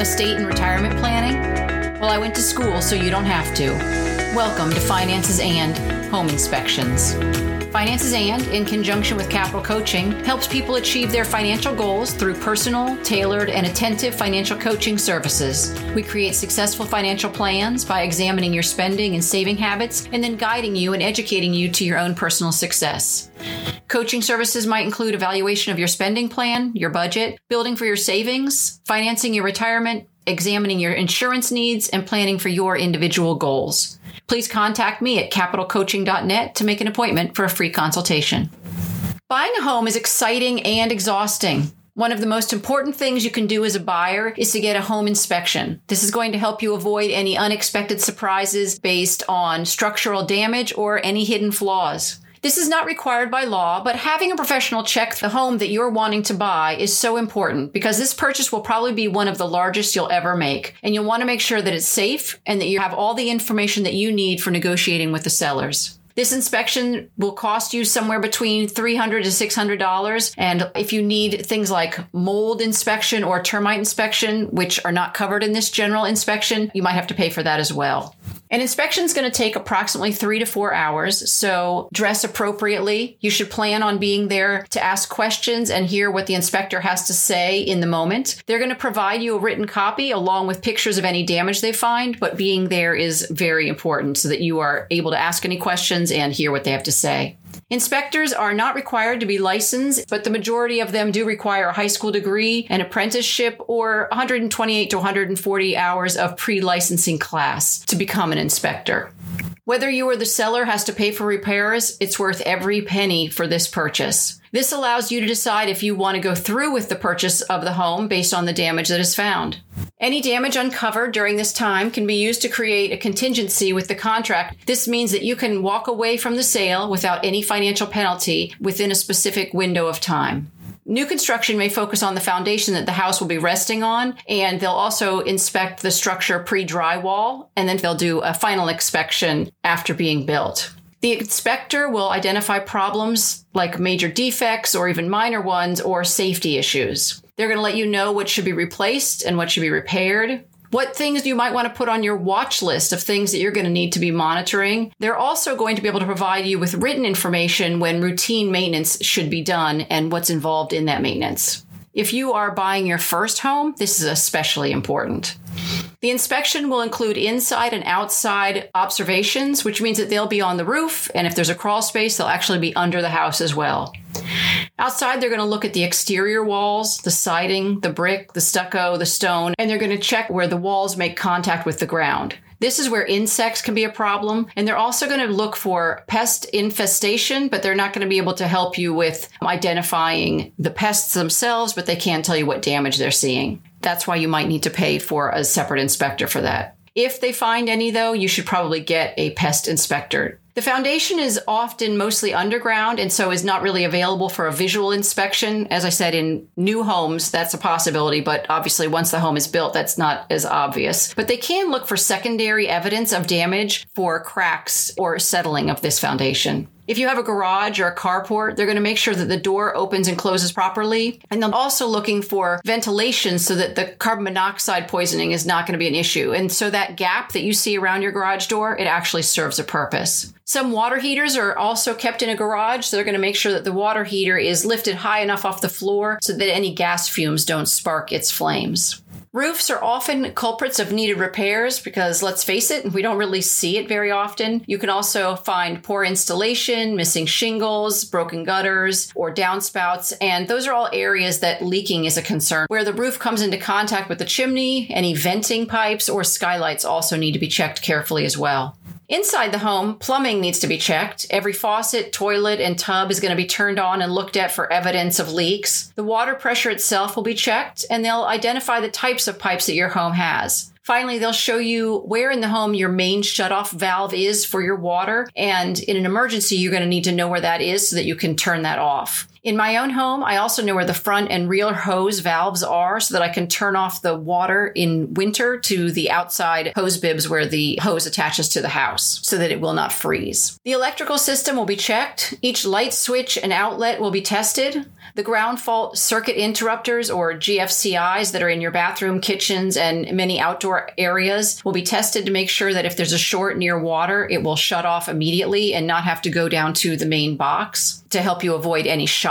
estate and retirement planning? Well, I went to school so you don't have to. Welcome to Finances and Home Inspections. Finances and, in conjunction with Capital Coaching, helps people achieve their financial goals through personal, tailored, and attentive financial coaching services. We create successful financial plans by examining your spending and saving habits and then guiding you and educating you to your own personal success. Coaching services might include evaluation of your spending plan, your budget, building for your savings, financing your retirement, examining your insurance needs, and planning for your individual goals. Please contact me at capitalcoaching.net to make an appointment for a free consultation. Buying a home is exciting and exhausting. One of the most important things you can do as a buyer is to get a home inspection. This is going to help you avoid any unexpected surprises based on structural damage or any hidden flaws. This is not required by law, but having a professional check the home that you're wanting to buy is so important because this purchase will probably be one of the largest you'll ever make. And you'll want to make sure that it's safe and that you have all the information that you need for negotiating with the sellers. This inspection will cost you somewhere between $300 to $600. And if you need things like mold inspection or termite inspection, which are not covered in this general inspection, you might have to pay for that as well. An inspection is going to take approximately three to four hours, so dress appropriately. You should plan on being there to ask questions and hear what the inspector has to say in the moment. They're going to provide you a written copy along with pictures of any damage they find, but being there is very important so that you are able to ask any questions and hear what they have to say. Inspectors are not required to be licensed, but the majority of them do require a high school degree, an apprenticeship, or 128 to 140 hours of pre licensing class to become an inspector. Whether you or the seller has to pay for repairs, it's worth every penny for this purchase. This allows you to decide if you want to go through with the purchase of the home based on the damage that is found. Any damage uncovered during this time can be used to create a contingency with the contract. This means that you can walk away from the sale without any financial penalty within a specific window of time. New construction may focus on the foundation that the house will be resting on, and they'll also inspect the structure pre drywall, and then they'll do a final inspection after being built. The inspector will identify problems like major defects or even minor ones or safety issues. They're going to let you know what should be replaced and what should be repaired, what things you might want to put on your watch list of things that you're going to need to be monitoring. They're also going to be able to provide you with written information when routine maintenance should be done and what's involved in that maintenance. If you are buying your first home, this is especially important. The inspection will include inside and outside observations, which means that they'll be on the roof, and if there's a crawl space, they'll actually be under the house as well. Outside, they're going to look at the exterior walls, the siding, the brick, the stucco, the stone, and they're going to check where the walls make contact with the ground. This is where insects can be a problem. And they're also going to look for pest infestation, but they're not going to be able to help you with identifying the pests themselves, but they can tell you what damage they're seeing. That's why you might need to pay for a separate inspector for that. If they find any, though, you should probably get a pest inspector. The foundation is often mostly underground and so is not really available for a visual inspection. As I said, in new homes, that's a possibility, but obviously once the home is built, that's not as obvious. But they can look for secondary evidence of damage for cracks or settling of this foundation. If you have a garage or a carport, they're going to make sure that the door opens and closes properly. And they're also looking for ventilation so that the carbon monoxide poisoning is not going to be an issue. And so that gap that you see around your garage door, it actually serves a purpose. Some water heaters are also kept in a garage, so they're going to make sure that the water heater is lifted high enough off the floor so that any gas fumes don't spark its flames. Roofs are often culprits of needed repairs because let's face it, we don't really see it very often. You can also find poor installation, missing shingles, broken gutters, or downspouts, and those are all areas that leaking is a concern. Where the roof comes into contact with the chimney, any venting pipes or skylights also need to be checked carefully as well. Inside the home, plumbing needs to be checked. Every faucet, toilet, and tub is going to be turned on and looked at for evidence of leaks. The water pressure itself will be checked, and they'll identify the types of pipes that your home has. Finally, they'll show you where in the home your main shutoff valve is for your water. And in an emergency, you're going to need to know where that is so that you can turn that off. In my own home, I also know where the front and rear hose valves are so that I can turn off the water in winter to the outside hose bibs where the hose attaches to the house so that it will not freeze. The electrical system will be checked. Each light switch and outlet will be tested. The ground fault circuit interrupters or GFCIs that are in your bathroom, kitchens, and many outdoor areas will be tested to make sure that if there's a short near water, it will shut off immediately and not have to go down to the main box to help you avoid any shock.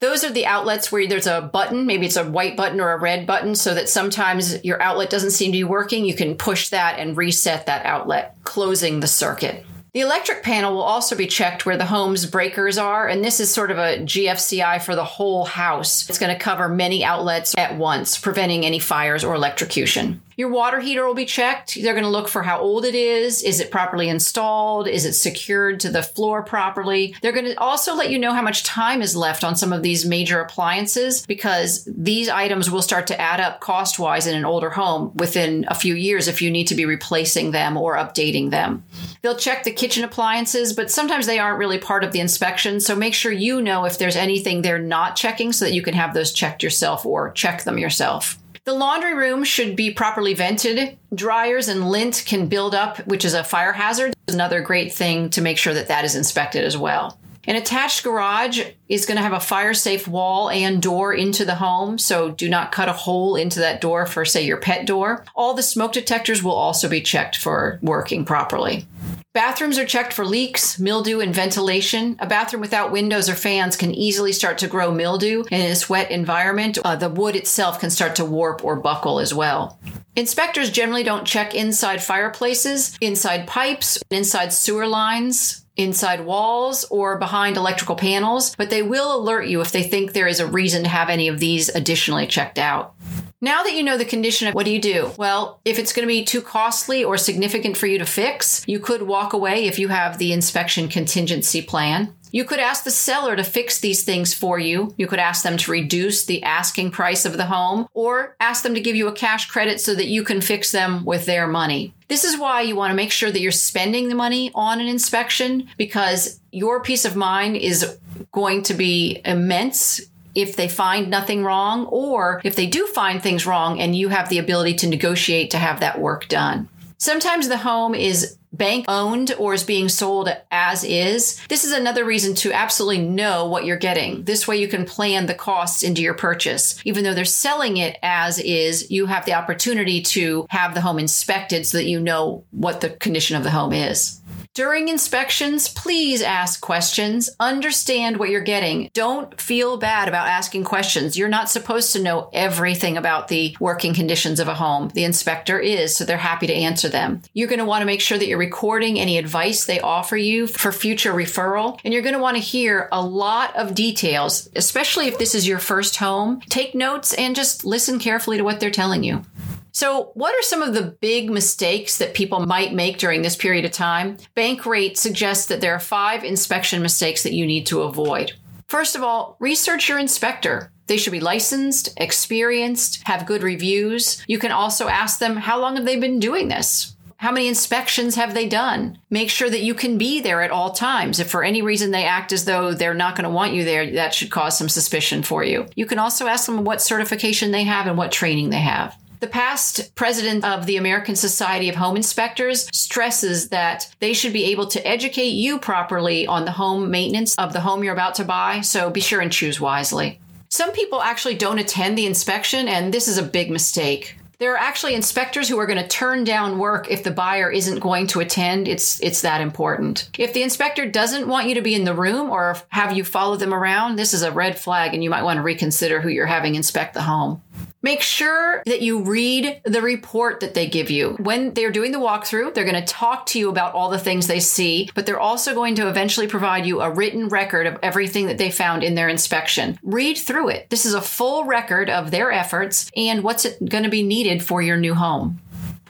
Those are the outlets where there's a button, maybe it's a white button or a red button, so that sometimes your outlet doesn't seem to be working. You can push that and reset that outlet, closing the circuit. The electric panel will also be checked where the home's breakers are, and this is sort of a GFCI for the whole house. It's going to cover many outlets at once, preventing any fires or electrocution. Your water heater will be checked. They're going to look for how old it is. Is it properly installed? Is it secured to the floor properly? They're going to also let you know how much time is left on some of these major appliances because these items will start to add up cost wise in an older home within a few years if you need to be replacing them or updating them. They'll check the kitchen appliances, but sometimes they aren't really part of the inspection. So make sure you know if there's anything they're not checking so that you can have those checked yourself or check them yourself. The laundry room should be properly vented. Dryers and lint can build up, which is a fire hazard. Another great thing to make sure that that is inspected as well. An attached garage is going to have a fire safe wall and door into the home, so do not cut a hole into that door for, say, your pet door. All the smoke detectors will also be checked for working properly. Bathrooms are checked for leaks, mildew, and ventilation. A bathroom without windows or fans can easily start to grow mildew, in this wet environment, uh, the wood itself can start to warp or buckle as well. Inspectors generally don't check inside fireplaces, inside pipes, inside sewer lines, inside walls or behind electrical panels, but they will alert you if they think there is a reason to have any of these additionally checked out. Now that you know the condition, of what do you do? Well, if it's going to be too costly or significant for you to fix, you could walk away if you have the inspection contingency plan. You could ask the seller to fix these things for you. You could ask them to reduce the asking price of the home or ask them to give you a cash credit so that you can fix them with their money. This is why you want to make sure that you're spending the money on an inspection because your peace of mind is going to be immense if they find nothing wrong or if they do find things wrong and you have the ability to negotiate to have that work done. Sometimes the home is bank owned or is being sold as is. This is another reason to absolutely know what you're getting. This way you can plan the costs into your purchase. Even though they're selling it as is, you have the opportunity to have the home inspected so that you know what the condition of the home is. During inspections, please ask questions. Understand what you're getting. Don't feel bad about asking questions. You're not supposed to know everything about the working conditions of a home. The inspector is, so they're happy to answer them. You're going to want to make sure that you're recording any advice they offer you for future referral. And you're going to want to hear a lot of details, especially if this is your first home. Take notes and just listen carefully to what they're telling you. So, what are some of the big mistakes that people might make during this period of time? Bankrate suggests that there are five inspection mistakes that you need to avoid. First of all, research your inspector. They should be licensed, experienced, have good reviews. You can also ask them, how long have they been doing this? How many inspections have they done? Make sure that you can be there at all times. If for any reason they act as though they're not going to want you there, that should cause some suspicion for you. You can also ask them what certification they have and what training they have. The past president of the American Society of Home Inspectors stresses that they should be able to educate you properly on the home maintenance of the home you're about to buy, so be sure and choose wisely. Some people actually don't attend the inspection, and this is a big mistake. There are actually inspectors who are going to turn down work if the buyer isn't going to attend. It's it's that important. If the inspector doesn't want you to be in the room or have you follow them around, this is a red flag and you might want to reconsider who you're having inspect the home. Make sure that you read the report that they give you. When they're doing the walkthrough, they're going to talk to you about all the things they see, but they're also going to eventually provide you a written record of everything that they found in their inspection. Read through it. This is a full record of their efforts and what's going to be needed for your new home.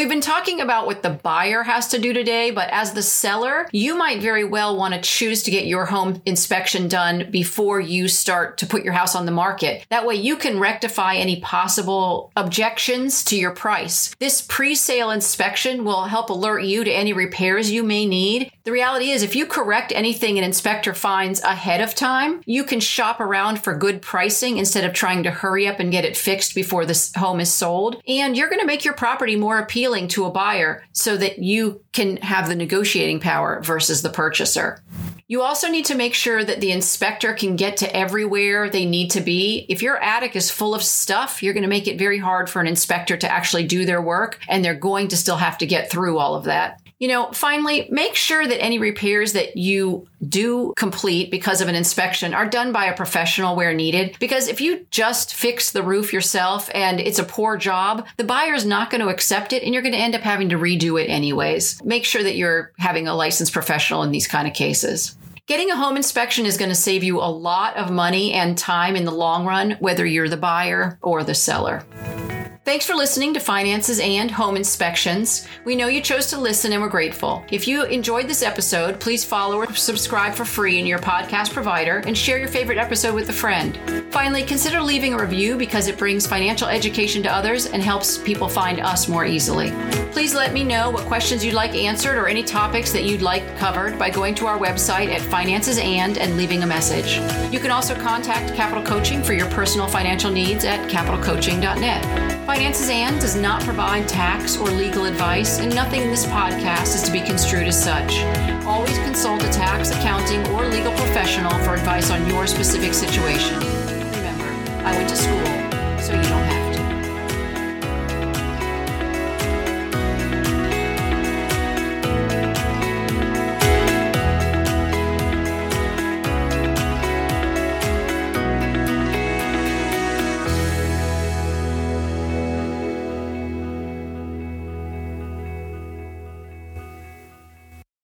We've been talking about what the buyer has to do today, but as the seller, you might very well want to choose to get your home inspection done before you start to put your house on the market. That way you can rectify any possible objections to your price. This pre-sale inspection will help alert you to any repairs you may need The reality is, if you correct anything an inspector finds ahead of time, you can shop around for good pricing instead of trying to hurry up and get it fixed before this home is sold. And you're going to make your property more appealing to a buyer so that you can have the negotiating power versus the purchaser. You also need to make sure that the inspector can get to everywhere they need to be. If your attic is full of stuff, you're going to make it very hard for an inspector to actually do their work, and they're going to still have to get through all of that. You know, finally, make sure that any repairs that you do complete because of an inspection are done by a professional where needed. Because if you just fix the roof yourself and it's a poor job, the buyer is not going to accept it and you're going to end up having to redo it anyways. Make sure that you're having a licensed professional in these kind of cases. Getting a home inspection is going to save you a lot of money and time in the long run, whether you're the buyer or the seller. Thanks for listening to Finances and Home Inspections. We know you chose to listen and we're grateful. If you enjoyed this episode, please follow or subscribe for free in your podcast provider and share your favorite episode with a friend. Finally, consider leaving a review because it brings financial education to others and helps people find us more easily. Please let me know what questions you'd like answered or any topics that you'd like covered by going to our website at Finances and and leaving a message. You can also contact Capital Coaching for your personal financial needs at capitalcoaching.net. Finances and does not provide tax or legal advice, and nothing in this podcast is to be construed as such. Always consult a tax, accounting, or legal professional for advice on your specific situation. Remember, I went to school, so you don't